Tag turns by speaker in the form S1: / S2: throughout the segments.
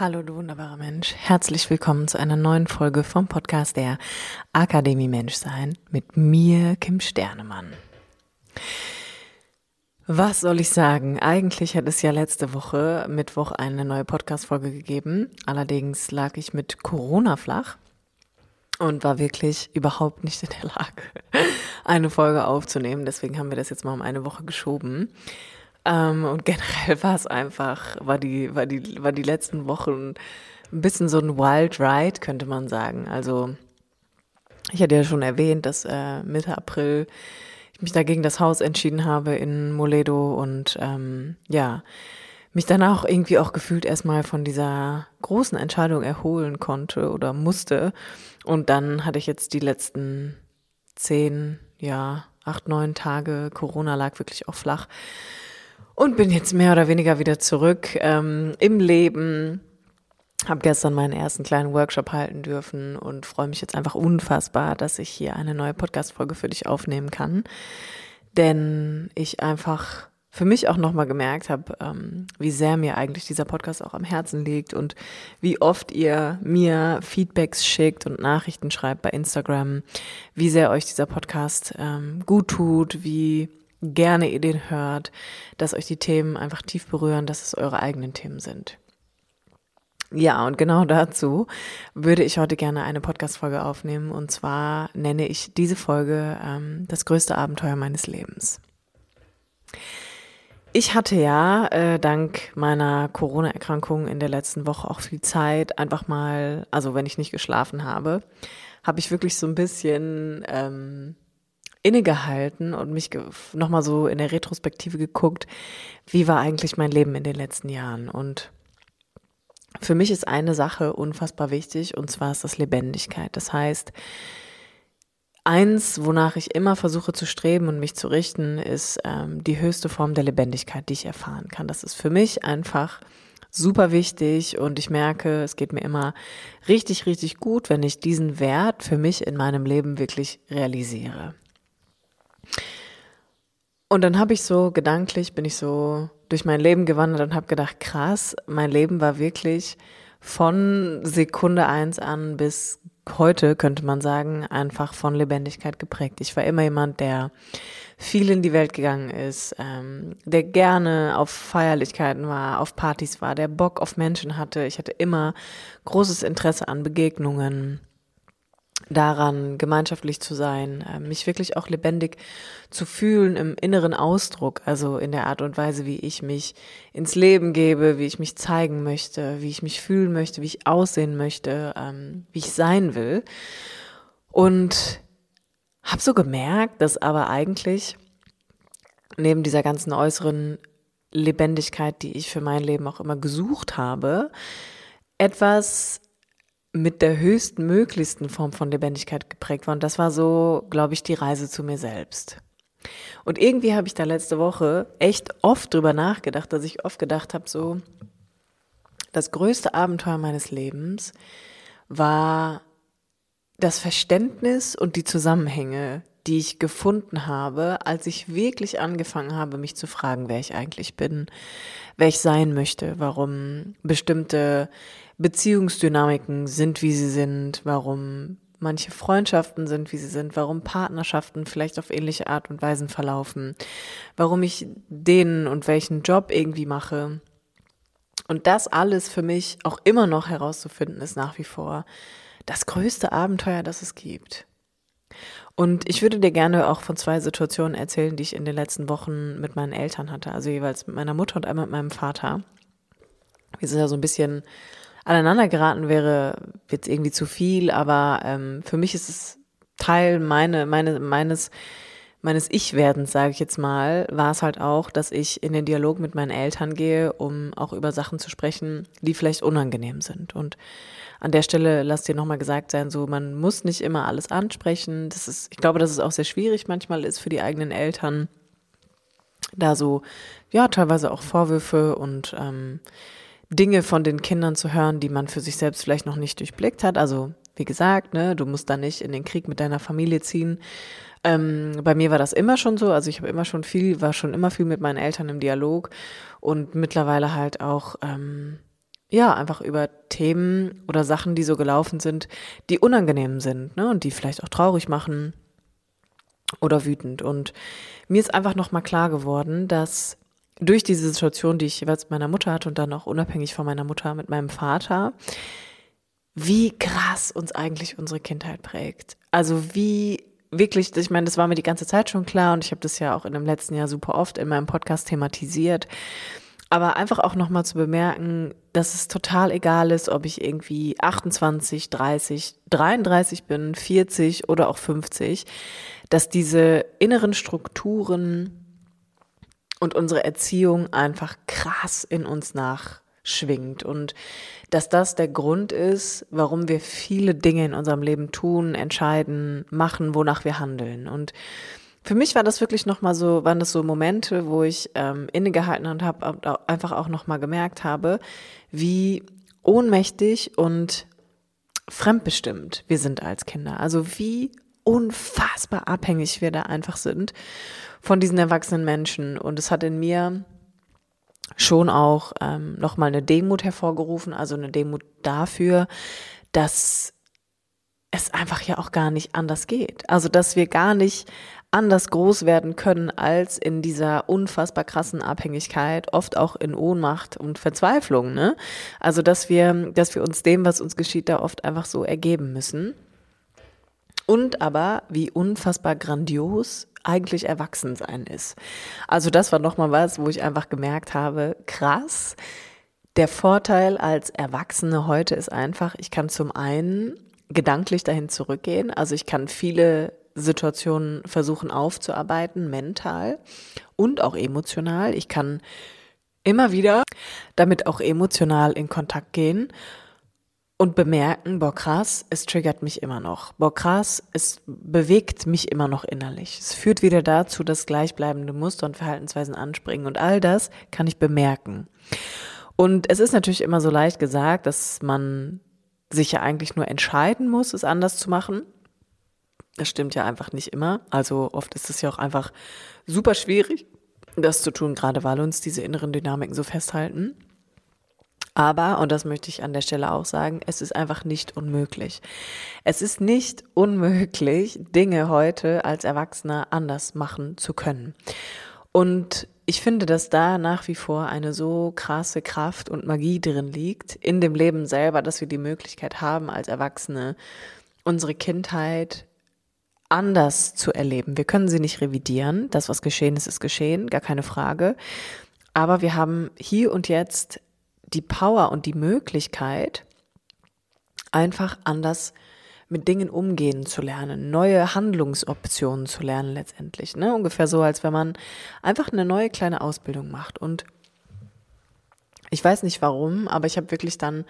S1: Hallo, du wunderbarer Mensch. Herzlich willkommen zu einer neuen Folge vom Podcast der Akademie Menschsein mit mir, Kim Sternemann. Was soll ich sagen? Eigentlich hat es ja letzte Woche, Mittwoch, eine neue Podcast-Folge gegeben. Allerdings lag ich mit Corona flach und war wirklich überhaupt nicht in der Lage, eine Folge aufzunehmen. Deswegen haben wir das jetzt mal um eine Woche geschoben. Ähm, und generell war es einfach, war die, war die, war die letzten Wochen ein bisschen so ein Wild Ride, könnte man sagen. Also, ich hatte ja schon erwähnt, dass äh, Mitte April ich mich dagegen das Haus entschieden habe in Moledo und ähm, ja, mich danach irgendwie auch gefühlt erstmal von dieser großen Entscheidung erholen konnte oder musste. Und dann hatte ich jetzt die letzten zehn, ja, acht, neun Tage, Corona lag wirklich auch flach und bin jetzt mehr oder weniger wieder zurück ähm, im Leben. Habe gestern meinen ersten kleinen Workshop halten dürfen und freue mich jetzt einfach unfassbar, dass ich hier eine neue Podcast-Folge für dich aufnehmen kann. Denn ich einfach für mich auch nochmal gemerkt habe, ähm, wie sehr mir eigentlich dieser Podcast auch am Herzen liegt und wie oft ihr mir Feedbacks schickt und Nachrichten schreibt bei Instagram, wie sehr euch dieser Podcast ähm, gut tut, wie gerne ihr den hört, dass euch die Themen einfach tief berühren, dass es eure eigenen Themen sind. Ja, und genau dazu würde ich heute gerne eine Podcast-Folge aufnehmen. Und zwar nenne ich diese Folge ähm, das größte Abenteuer meines Lebens. Ich hatte ja äh, dank meiner Corona-Erkrankung in der letzten Woche auch viel Zeit, einfach mal, also wenn ich nicht geschlafen habe, habe ich wirklich so ein bisschen ähm, innegehalten und mich nochmal so in der Retrospektive geguckt, wie war eigentlich mein Leben in den letzten Jahren. Und für mich ist eine Sache unfassbar wichtig und zwar ist das Lebendigkeit. Das heißt, eins, wonach ich immer versuche zu streben und mich zu richten, ist ähm, die höchste Form der Lebendigkeit, die ich erfahren kann. Das ist für mich einfach super wichtig und ich merke, es geht mir immer richtig, richtig gut, wenn ich diesen Wert für mich in meinem Leben wirklich realisiere. Und dann habe ich so gedanklich, bin ich so durch mein Leben gewandert und habe gedacht, krass, mein Leben war wirklich von Sekunde eins an bis heute, könnte man sagen, einfach von Lebendigkeit geprägt. Ich war immer jemand, der viel in die Welt gegangen ist, ähm, der gerne auf Feierlichkeiten war, auf Partys war, der Bock auf Menschen hatte. Ich hatte immer großes Interesse an Begegnungen daran, gemeinschaftlich zu sein, äh, mich wirklich auch lebendig zu fühlen im inneren Ausdruck, also in der Art und Weise, wie ich mich ins Leben gebe, wie ich mich zeigen möchte, wie ich mich fühlen möchte, wie ich aussehen möchte, ähm, wie ich sein will. Und habe so gemerkt, dass aber eigentlich neben dieser ganzen äußeren Lebendigkeit, die ich für mein Leben auch immer gesucht habe, etwas mit der höchsten möglichsten Form von Lebendigkeit geprägt war. Und das war so, glaube ich, die Reise zu mir selbst. Und irgendwie habe ich da letzte Woche echt oft drüber nachgedacht, dass ich oft gedacht habe, so, das größte Abenteuer meines Lebens war das Verständnis und die Zusammenhänge, die ich gefunden habe, als ich wirklich angefangen habe, mich zu fragen, wer ich eigentlich bin, wer ich sein möchte, warum bestimmte Beziehungsdynamiken sind, wie sie sind, warum manche Freundschaften sind, wie sie sind, warum Partnerschaften vielleicht auf ähnliche Art und Weisen verlaufen, warum ich den und welchen Job irgendwie mache. Und das alles für mich auch immer noch herauszufinden, ist nach wie vor das größte Abenteuer, das es gibt. Und ich würde dir gerne auch von zwei Situationen erzählen, die ich in den letzten Wochen mit meinen Eltern hatte, also jeweils mit meiner Mutter und einmal mit meinem Vater. Wir sind ja so ein bisschen aneinander geraten wäre jetzt irgendwie zu viel, aber ähm, für mich ist es Teil meine, meine, meines, meines Ich-Werdens, sage ich jetzt mal, war es halt auch, dass ich in den Dialog mit meinen Eltern gehe, um auch über Sachen zu sprechen, die vielleicht unangenehm sind. Und an der Stelle lass dir nochmal gesagt sein, so man muss nicht immer alles ansprechen. Das ist, ich glaube, dass es auch sehr schwierig manchmal ist für die eigenen Eltern, da so, ja, teilweise auch Vorwürfe und ähm, Dinge von den Kindern zu hören, die man für sich selbst vielleicht noch nicht durchblickt hat. Also wie gesagt, ne, du musst da nicht in den Krieg mit deiner Familie ziehen. Ähm, bei mir war das immer schon so. Also ich habe immer schon viel, war schon immer viel mit meinen Eltern im Dialog und mittlerweile halt auch ähm, ja, einfach über Themen oder Sachen, die so gelaufen sind, die unangenehm sind, ne, und die vielleicht auch traurig machen oder wütend. Und mir ist einfach nochmal klar geworden, dass durch diese Situation, die ich jeweils mit meiner Mutter hatte und dann auch unabhängig von meiner Mutter mit meinem Vater, wie krass uns eigentlich unsere Kindheit prägt. Also wie wirklich, ich meine, das war mir die ganze Zeit schon klar und ich habe das ja auch in dem letzten Jahr super oft in meinem Podcast thematisiert. Aber einfach auch nochmal zu bemerken, dass es total egal ist, ob ich irgendwie 28, 30, 33 bin, 40 oder auch 50, dass diese inneren Strukturen und unsere Erziehung einfach krass in uns nachschwingt und dass das der Grund ist, warum wir viele Dinge in unserem Leben tun, entscheiden, machen, wonach wir handeln. Und für mich war das wirklich nochmal so, waren das so Momente, wo ich ähm, innegehalten und habe einfach auch nochmal gemerkt habe, wie ohnmächtig und fremdbestimmt wir sind als Kinder. Also wie unfassbar abhängig wir da einfach sind von diesen erwachsenen Menschen. Und es hat in mir schon auch ähm, nochmal eine Demut hervorgerufen, also eine Demut dafür, dass es einfach ja auch gar nicht anders geht. Also dass wir gar nicht anders groß werden können als in dieser unfassbar krassen Abhängigkeit, oft auch in Ohnmacht und Verzweiflung, ne? Also dass wir, dass wir uns dem, was uns geschieht, da oft einfach so ergeben müssen. Und aber, wie unfassbar grandios eigentlich Erwachsensein ist. Also das war nochmal was, wo ich einfach gemerkt habe, krass. Der Vorteil als Erwachsene heute ist einfach, ich kann zum einen gedanklich dahin zurückgehen. Also ich kann viele Situationen versuchen aufzuarbeiten, mental und auch emotional. Ich kann immer wieder damit auch emotional in Kontakt gehen und bemerken, boah krass, es triggert mich immer noch. Boah krass, es bewegt mich immer noch innerlich. Es führt wieder dazu, dass gleichbleibende Muster und Verhaltensweisen anspringen und all das kann ich bemerken. Und es ist natürlich immer so leicht gesagt, dass man sich ja eigentlich nur entscheiden muss, es anders zu machen. Das stimmt ja einfach nicht immer. Also oft ist es ja auch einfach super schwierig, das zu tun, gerade weil uns diese inneren Dynamiken so festhalten. Aber, und das möchte ich an der Stelle auch sagen, es ist einfach nicht unmöglich. Es ist nicht unmöglich, Dinge heute als Erwachsener anders machen zu können. Und ich finde, dass da nach wie vor eine so krasse Kraft und Magie drin liegt, in dem Leben selber, dass wir die Möglichkeit haben, als Erwachsene unsere Kindheit anders zu erleben. Wir können sie nicht revidieren. Das, was geschehen ist, ist geschehen, gar keine Frage. Aber wir haben hier und jetzt die Power und die Möglichkeit, einfach anders mit Dingen umgehen zu lernen, neue Handlungsoptionen zu lernen letztendlich. Ne? Ungefähr so, als wenn man einfach eine neue kleine Ausbildung macht. Und ich weiß nicht warum, aber ich habe wirklich dann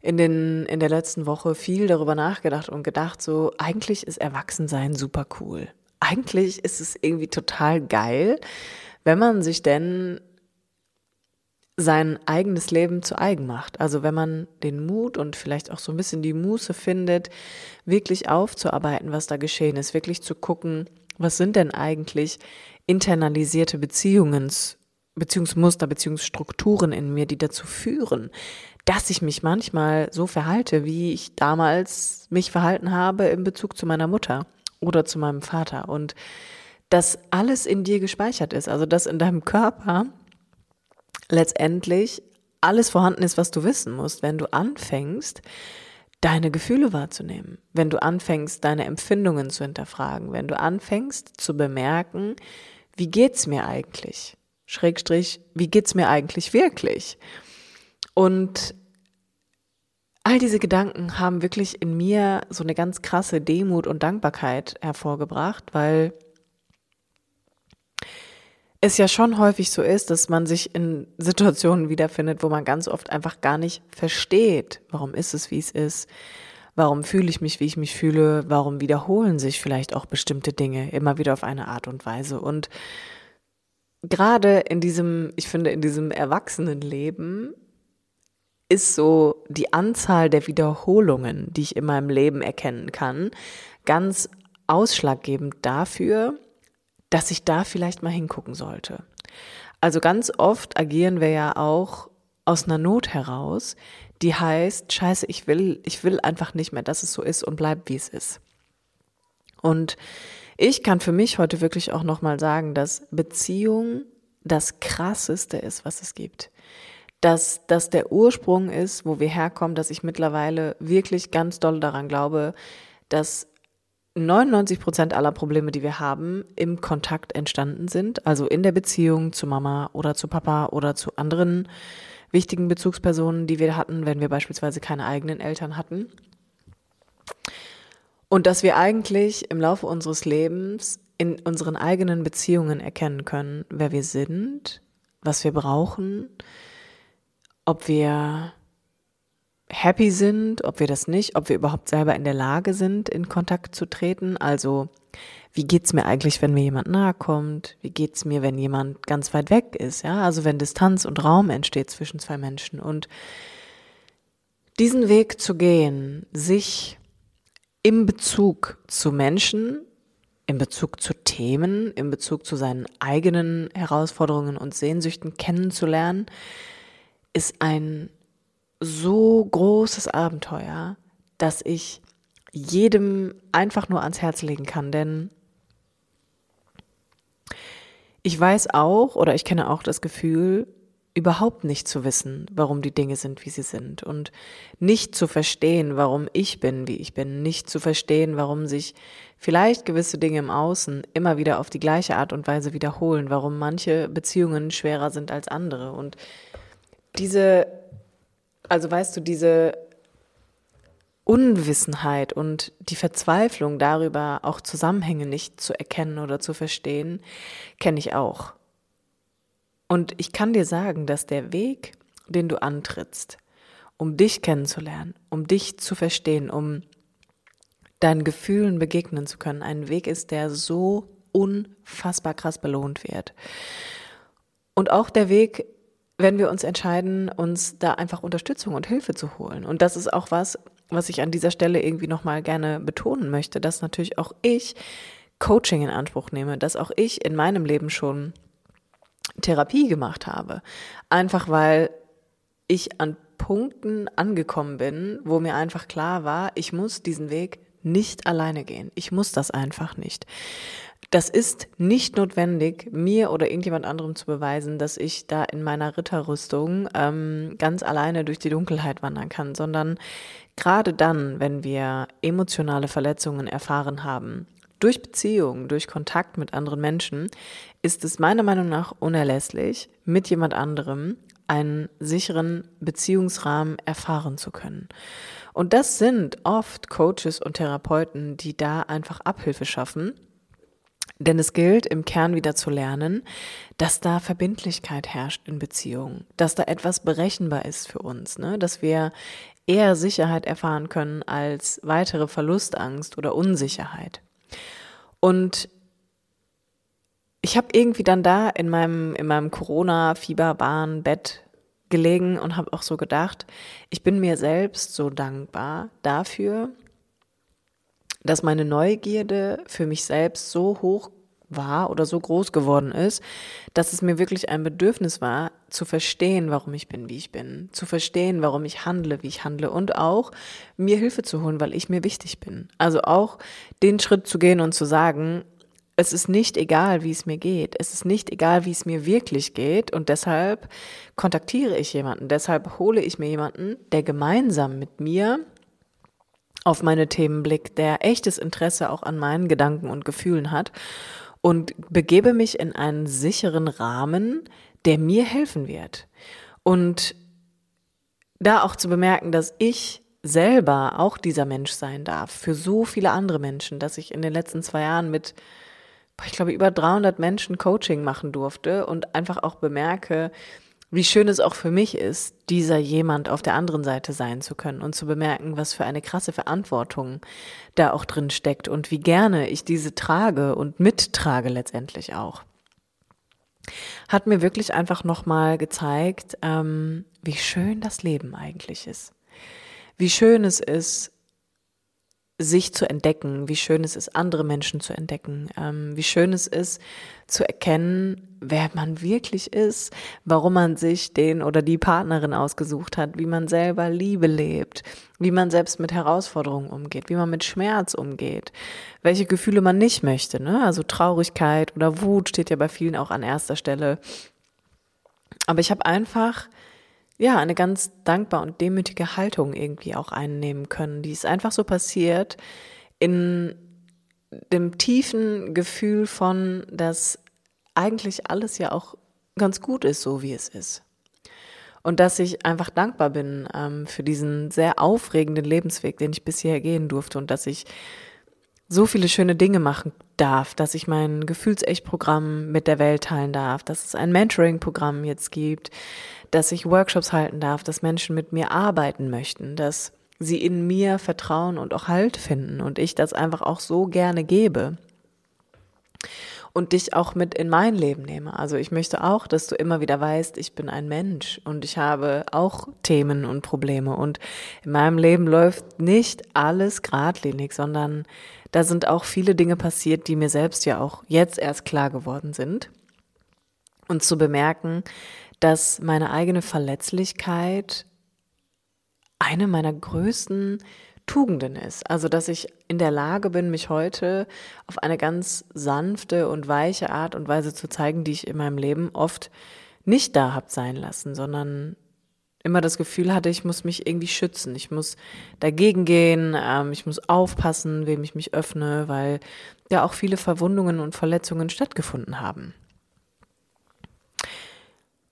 S1: in, den, in der letzten Woche viel darüber nachgedacht und gedacht, so eigentlich ist Erwachsensein super cool. Eigentlich ist es irgendwie total geil, wenn man sich denn sein eigenes Leben zu eigen macht. Also wenn man den Mut und vielleicht auch so ein bisschen die Muße findet, wirklich aufzuarbeiten, was da geschehen ist, wirklich zu gucken, was sind denn eigentlich internalisierte Beziehungs, Beziehungsmuster, Beziehungsstrukturen in mir, die dazu führen, dass ich mich manchmal so verhalte, wie ich damals mich verhalten habe in Bezug zu meiner Mutter oder zu meinem Vater. Und dass alles in dir gespeichert ist, also dass in deinem Körper letztendlich alles vorhanden ist, was du wissen musst, wenn du anfängst, deine Gefühle wahrzunehmen, wenn du anfängst, deine Empfindungen zu hinterfragen, wenn du anfängst zu bemerken, wie geht's mir eigentlich? Schrägstrich, wie geht's mir eigentlich wirklich? Und all diese Gedanken haben wirklich in mir so eine ganz krasse Demut und Dankbarkeit hervorgebracht, weil es ja schon häufig so ist, dass man sich in Situationen wiederfindet, wo man ganz oft einfach gar nicht versteht, warum ist es, wie es ist, warum fühle ich mich, wie ich mich fühle, warum wiederholen sich vielleicht auch bestimmte Dinge immer wieder auf eine Art und Weise. Und gerade in diesem, ich finde, in diesem Erwachsenenleben ist so die Anzahl der Wiederholungen, die ich in meinem Leben erkennen kann, ganz ausschlaggebend dafür, dass ich da vielleicht mal hingucken sollte. Also ganz oft agieren wir ja auch aus einer Not heraus, die heißt, scheiße, ich will, ich will einfach nicht mehr, dass es so ist und bleibt, wie es ist. Und ich kann für mich heute wirklich auch nochmal sagen, dass Beziehung das krasseste ist, was es gibt. Dass das der Ursprung ist, wo wir herkommen, dass ich mittlerweile wirklich ganz doll daran glaube, dass 99 Prozent aller Probleme, die wir haben, im Kontakt entstanden sind, also in der Beziehung zu Mama oder zu Papa oder zu anderen wichtigen Bezugspersonen, die wir hatten, wenn wir beispielsweise keine eigenen Eltern hatten. Und dass wir eigentlich im Laufe unseres Lebens in unseren eigenen Beziehungen erkennen können, wer wir sind, was wir brauchen, ob wir happy sind, ob wir das nicht, ob wir überhaupt selber in der Lage sind, in Kontakt zu treten. Also, wie geht's mir eigentlich, wenn mir jemand nahe kommt? Wie geht's mir, wenn jemand ganz weit weg ist? Ja, also wenn Distanz und Raum entsteht zwischen zwei Menschen und diesen Weg zu gehen, sich im Bezug zu Menschen, in Bezug zu Themen, in Bezug zu seinen eigenen Herausforderungen und Sehnsüchten kennenzulernen, ist ein so großes Abenteuer, dass ich jedem einfach nur ans Herz legen kann, denn ich weiß auch oder ich kenne auch das Gefühl, überhaupt nicht zu wissen, warum die Dinge sind, wie sie sind und nicht zu verstehen, warum ich bin, wie ich bin, nicht zu verstehen, warum sich vielleicht gewisse Dinge im Außen immer wieder auf die gleiche Art und Weise wiederholen, warum manche Beziehungen schwerer sind als andere. Und diese, also weißt du, diese Unwissenheit und die Verzweiflung darüber, auch Zusammenhänge nicht zu erkennen oder zu verstehen, kenne ich auch. Und ich kann dir sagen, dass der Weg, den du antrittst, um dich kennenzulernen, um dich zu verstehen, um deinen Gefühlen begegnen zu können, ein Weg ist, der so unfassbar krass belohnt wird. Und auch der Weg, wenn wir uns entscheiden, uns da einfach Unterstützung und Hilfe zu holen. Und das ist auch was, was ich an dieser Stelle irgendwie nochmal gerne betonen möchte, dass natürlich auch ich Coaching in Anspruch nehme, dass auch ich in meinem Leben schon Therapie gemacht habe. Einfach weil ich an Punkten angekommen bin, wo mir einfach klar war, ich muss diesen Weg nicht alleine gehen. Ich muss das einfach nicht. Das ist nicht notwendig, mir oder irgendjemand anderem zu beweisen, dass ich da in meiner Ritterrüstung ähm, ganz alleine durch die Dunkelheit wandern kann, sondern gerade dann, wenn wir emotionale Verletzungen erfahren haben durch Beziehungen, durch Kontakt mit anderen Menschen ist es meiner Meinung nach unerlässlich, mit jemand anderem einen sicheren Beziehungsrahmen erfahren zu können. Und das sind oft Coaches und Therapeuten, die da einfach Abhilfe schaffen. Denn es gilt im Kern wieder zu lernen, dass da Verbindlichkeit herrscht in Beziehungen, dass da etwas berechenbar ist für uns, ne? dass wir eher Sicherheit erfahren können als weitere Verlustangst oder Unsicherheit. Und ich habe irgendwie dann da in meinem, in meinem Corona-Fieberbahn Bett gelegen und habe auch so gedacht, ich bin mir selbst so dankbar dafür, dass meine Neugierde für mich selbst so hoch war oder so groß geworden ist, dass es mir wirklich ein Bedürfnis war, zu verstehen, warum ich bin, wie ich bin, zu verstehen, warum ich handle, wie ich handle und auch mir Hilfe zu holen, weil ich mir wichtig bin. Also auch den Schritt zu gehen und zu sagen, es ist nicht egal, wie es mir geht. Es ist nicht egal, wie es mir wirklich geht. Und deshalb kontaktiere ich jemanden. Deshalb hole ich mir jemanden, der gemeinsam mit mir auf meine Themen blickt, der echtes Interesse auch an meinen Gedanken und Gefühlen hat und begebe mich in einen sicheren Rahmen, der mir helfen wird. Und da auch zu bemerken, dass ich selber auch dieser Mensch sein darf für so viele andere Menschen, dass ich in den letzten zwei Jahren mit ich glaube, über 300 Menschen Coaching machen durfte und einfach auch bemerke, wie schön es auch für mich ist, dieser jemand auf der anderen Seite sein zu können und zu bemerken, was für eine krasse Verantwortung da auch drin steckt und wie gerne ich diese trage und mittrage letztendlich auch. Hat mir wirklich einfach nochmal gezeigt, ähm, wie schön das Leben eigentlich ist. Wie schön es ist, sich zu entdecken, wie schön es ist, andere Menschen zu entdecken, ähm, wie schön es ist, zu erkennen, wer man wirklich ist, warum man sich den oder die Partnerin ausgesucht hat, wie man selber Liebe lebt, wie man selbst mit Herausforderungen umgeht, wie man mit Schmerz umgeht, welche Gefühle man nicht möchte. Ne? Also Traurigkeit oder Wut steht ja bei vielen auch an erster Stelle. Aber ich habe einfach ja, eine ganz dankbar und demütige Haltung irgendwie auch einnehmen können. Die ist einfach so passiert in dem tiefen Gefühl von, dass eigentlich alles ja auch ganz gut ist, so wie es ist. Und dass ich einfach dankbar bin ähm, für diesen sehr aufregenden Lebensweg, den ich bisher gehen durfte und dass ich so viele schöne Dinge machen darf, dass ich mein Gefühlsecht-Programm mit der Welt teilen darf, dass es ein Mentoring-Programm jetzt gibt, dass ich Workshops halten darf, dass Menschen mit mir arbeiten möchten, dass sie in mir vertrauen und auch Halt finden und ich das einfach auch so gerne gebe und dich auch mit in mein Leben nehme. Also ich möchte auch, dass du immer wieder weißt, ich bin ein Mensch und ich habe auch Themen und Probleme und in meinem Leben läuft nicht alles geradlinig, sondern da sind auch viele Dinge passiert, die mir selbst ja auch jetzt erst klar geworden sind. Und zu bemerken, dass meine eigene Verletzlichkeit eine meiner größten Tugenden ist. Also, dass ich in der Lage bin, mich heute auf eine ganz sanfte und weiche Art und Weise zu zeigen, die ich in meinem Leben oft nicht da hab sein lassen, sondern immer das Gefühl hatte, ich muss mich irgendwie schützen, ich muss dagegen gehen, ähm, ich muss aufpassen, wem ich mich öffne, weil ja auch viele Verwundungen und Verletzungen stattgefunden haben.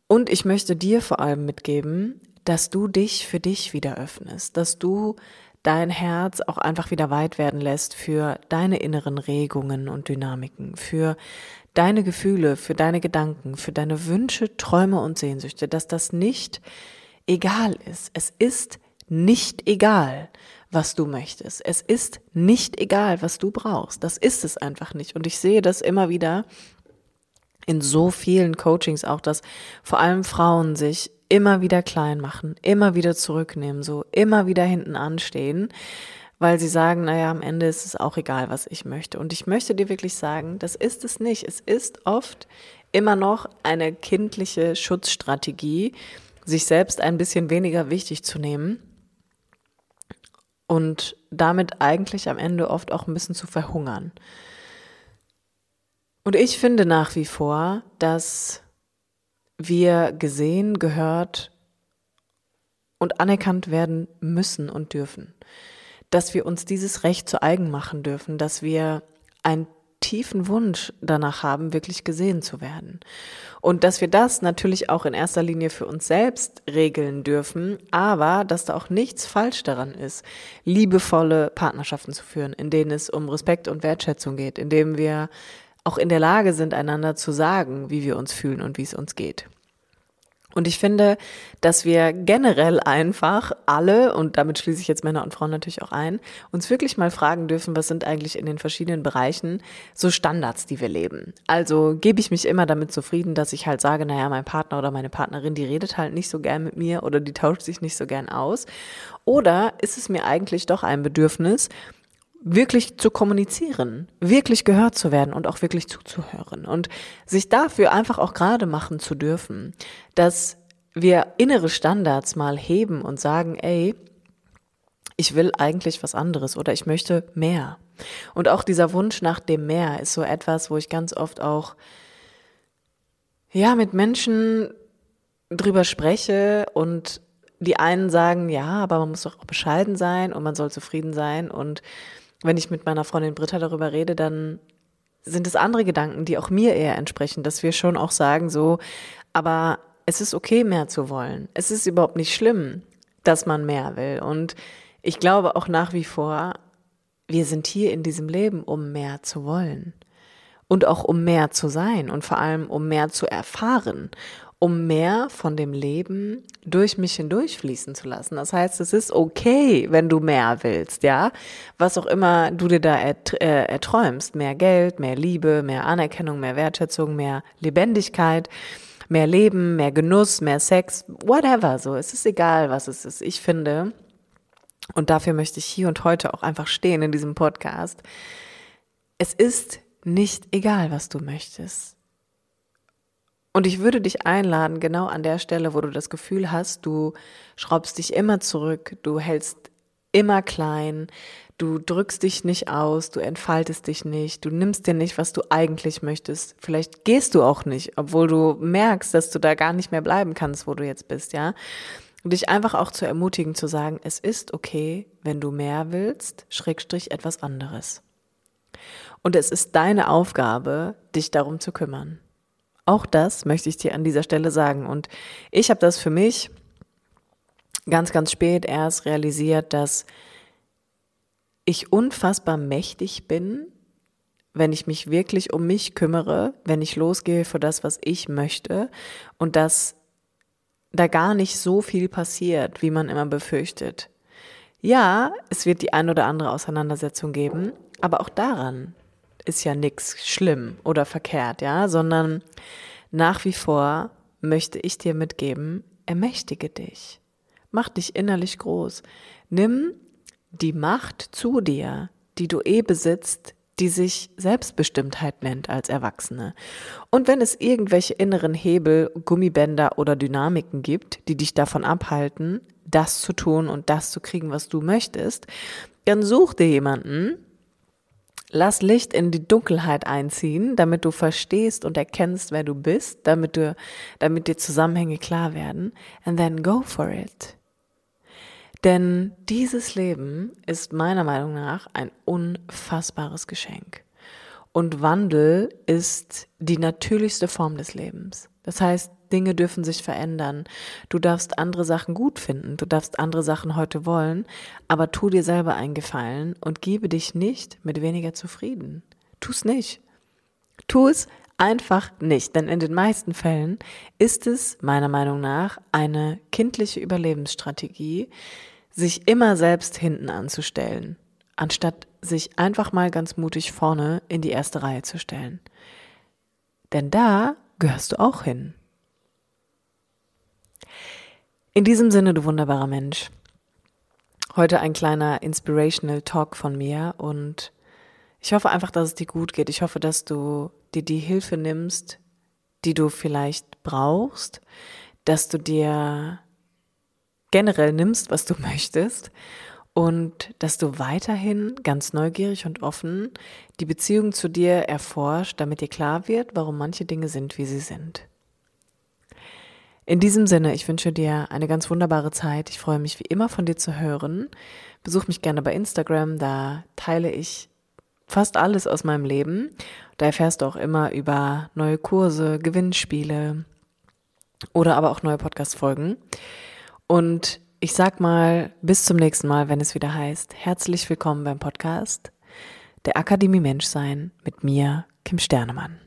S1: Und ich möchte dir vor allem mitgeben, dass du dich für dich wieder öffnest, dass du dein Herz auch einfach wieder weit werden lässt für deine inneren Regungen und Dynamiken, für deine Gefühle, für deine Gedanken, für deine Wünsche, Träume und Sehnsüchte, dass das nicht egal ist. Es ist nicht egal, was du möchtest. Es ist nicht egal, was du brauchst. Das ist es einfach nicht. Und ich sehe das immer wieder in so vielen Coachings auch, dass vor allem Frauen sich immer wieder klein machen, immer wieder zurücknehmen, so immer wieder hinten anstehen, weil sie sagen, naja, am Ende ist es auch egal, was ich möchte. Und ich möchte dir wirklich sagen, das ist es nicht. Es ist oft immer noch eine kindliche Schutzstrategie, sich selbst ein bisschen weniger wichtig zu nehmen und damit eigentlich am Ende oft auch ein bisschen zu verhungern. Und ich finde nach wie vor, dass wir gesehen, gehört und anerkannt werden müssen und dürfen. Dass wir uns dieses Recht zu eigen machen dürfen, dass wir ein tiefen Wunsch danach haben, wirklich gesehen zu werden. Und dass wir das natürlich auch in erster Linie für uns selbst regeln dürfen, aber dass da auch nichts falsch daran ist, liebevolle Partnerschaften zu führen, in denen es um Respekt und Wertschätzung geht, in denen wir auch in der Lage sind, einander zu sagen, wie wir uns fühlen und wie es uns geht. Und ich finde, dass wir generell einfach alle, und damit schließe ich jetzt Männer und Frauen natürlich auch ein, uns wirklich mal fragen dürfen, was sind eigentlich in den verschiedenen Bereichen so Standards, die wir leben. Also gebe ich mich immer damit zufrieden, dass ich halt sage, naja, mein Partner oder meine Partnerin, die redet halt nicht so gern mit mir oder die tauscht sich nicht so gern aus. Oder ist es mir eigentlich doch ein Bedürfnis, wirklich zu kommunizieren, wirklich gehört zu werden und auch wirklich zuzuhören und sich dafür einfach auch gerade machen zu dürfen, dass wir innere Standards mal heben und sagen, ey, ich will eigentlich was anderes oder ich möchte mehr. Und auch dieser Wunsch nach dem Mehr ist so etwas, wo ich ganz oft auch, ja, mit Menschen drüber spreche und die einen sagen, ja, aber man muss doch auch bescheiden sein und man soll zufrieden sein und wenn ich mit meiner Freundin Britta darüber rede, dann sind es andere Gedanken, die auch mir eher entsprechen, dass wir schon auch sagen, so, aber es ist okay, mehr zu wollen. Es ist überhaupt nicht schlimm, dass man mehr will. Und ich glaube auch nach wie vor, wir sind hier in diesem Leben, um mehr zu wollen. Und auch um mehr zu sein und vor allem um mehr zu erfahren um mehr von dem Leben durch mich hindurchfließen zu lassen. Das heißt, es ist okay, wenn du mehr willst, ja, was auch immer du dir da äh, erträumst, mehr Geld, mehr Liebe, mehr Anerkennung, mehr Wertschätzung, mehr Lebendigkeit, mehr Leben, mehr Genuss, mehr Sex, whatever, so, es ist egal, was es ist. Ich finde, Und dafür möchte ich hier und heute auch einfach stehen in diesem Podcast. Es ist nicht egal, was du möchtest. Und ich würde dich einladen, genau an der Stelle, wo du das Gefühl hast, du schraubst dich immer zurück, du hältst immer klein, du drückst dich nicht aus, du entfaltest dich nicht, du nimmst dir nicht, was du eigentlich möchtest. Vielleicht gehst du auch nicht, obwohl du merkst, dass du da gar nicht mehr bleiben kannst, wo du jetzt bist, ja. Und dich einfach auch zu ermutigen, zu sagen, es ist okay, wenn du mehr willst, Schrägstrich etwas anderes. Und es ist deine Aufgabe, dich darum zu kümmern. Auch das möchte ich dir an dieser Stelle sagen. Und ich habe das für mich ganz, ganz spät erst realisiert, dass ich unfassbar mächtig bin, wenn ich mich wirklich um mich kümmere, wenn ich losgehe für das, was ich möchte und dass da gar nicht so viel passiert, wie man immer befürchtet. Ja, es wird die ein oder andere Auseinandersetzung geben, aber auch daran ist ja nichts schlimm oder verkehrt, ja, sondern nach wie vor möchte ich dir mitgeben, ermächtige dich. Mach dich innerlich groß. Nimm die Macht zu dir, die du eh besitzt, die sich Selbstbestimmtheit nennt als Erwachsene. Und wenn es irgendwelche inneren Hebel, Gummibänder oder Dynamiken gibt, die dich davon abhalten, das zu tun und das zu kriegen, was du möchtest, dann such dir jemanden, Lass Licht in die Dunkelheit einziehen, damit du verstehst und erkennst, wer du bist, damit du, damit dir Zusammenhänge klar werden. And then go for it. Denn dieses Leben ist meiner Meinung nach ein unfassbares Geschenk. Und Wandel ist die natürlichste Form des Lebens. Das heißt, Dinge dürfen sich verändern. Du darfst andere Sachen gut finden, du darfst andere Sachen heute wollen, aber tu dir selber einen Gefallen und gebe dich nicht mit weniger zufrieden. Tu es nicht. Tu es einfach nicht, denn in den meisten Fällen ist es meiner Meinung nach eine kindliche Überlebensstrategie, sich immer selbst hinten anzustellen, anstatt sich einfach mal ganz mutig vorne in die erste Reihe zu stellen. Denn da gehörst du auch hin. In diesem Sinne, du wunderbarer Mensch. Heute ein kleiner Inspirational Talk von mir und ich hoffe einfach, dass es dir gut geht. Ich hoffe, dass du dir die Hilfe nimmst, die du vielleicht brauchst, dass du dir generell nimmst, was du möchtest und dass du weiterhin ganz neugierig und offen die Beziehung zu dir erforscht, damit dir klar wird, warum manche Dinge sind, wie sie sind. In diesem Sinne, ich wünsche dir eine ganz wunderbare Zeit. Ich freue mich wie immer von dir zu hören. Besuch mich gerne bei Instagram, da teile ich fast alles aus meinem Leben. Da erfährst du auch immer über neue Kurse, Gewinnspiele oder aber auch neue Podcast-Folgen. Und ich sag mal, bis zum nächsten Mal, wenn es wieder heißt, herzlich willkommen beim Podcast der Akademie Menschsein mit mir, Kim Sternemann.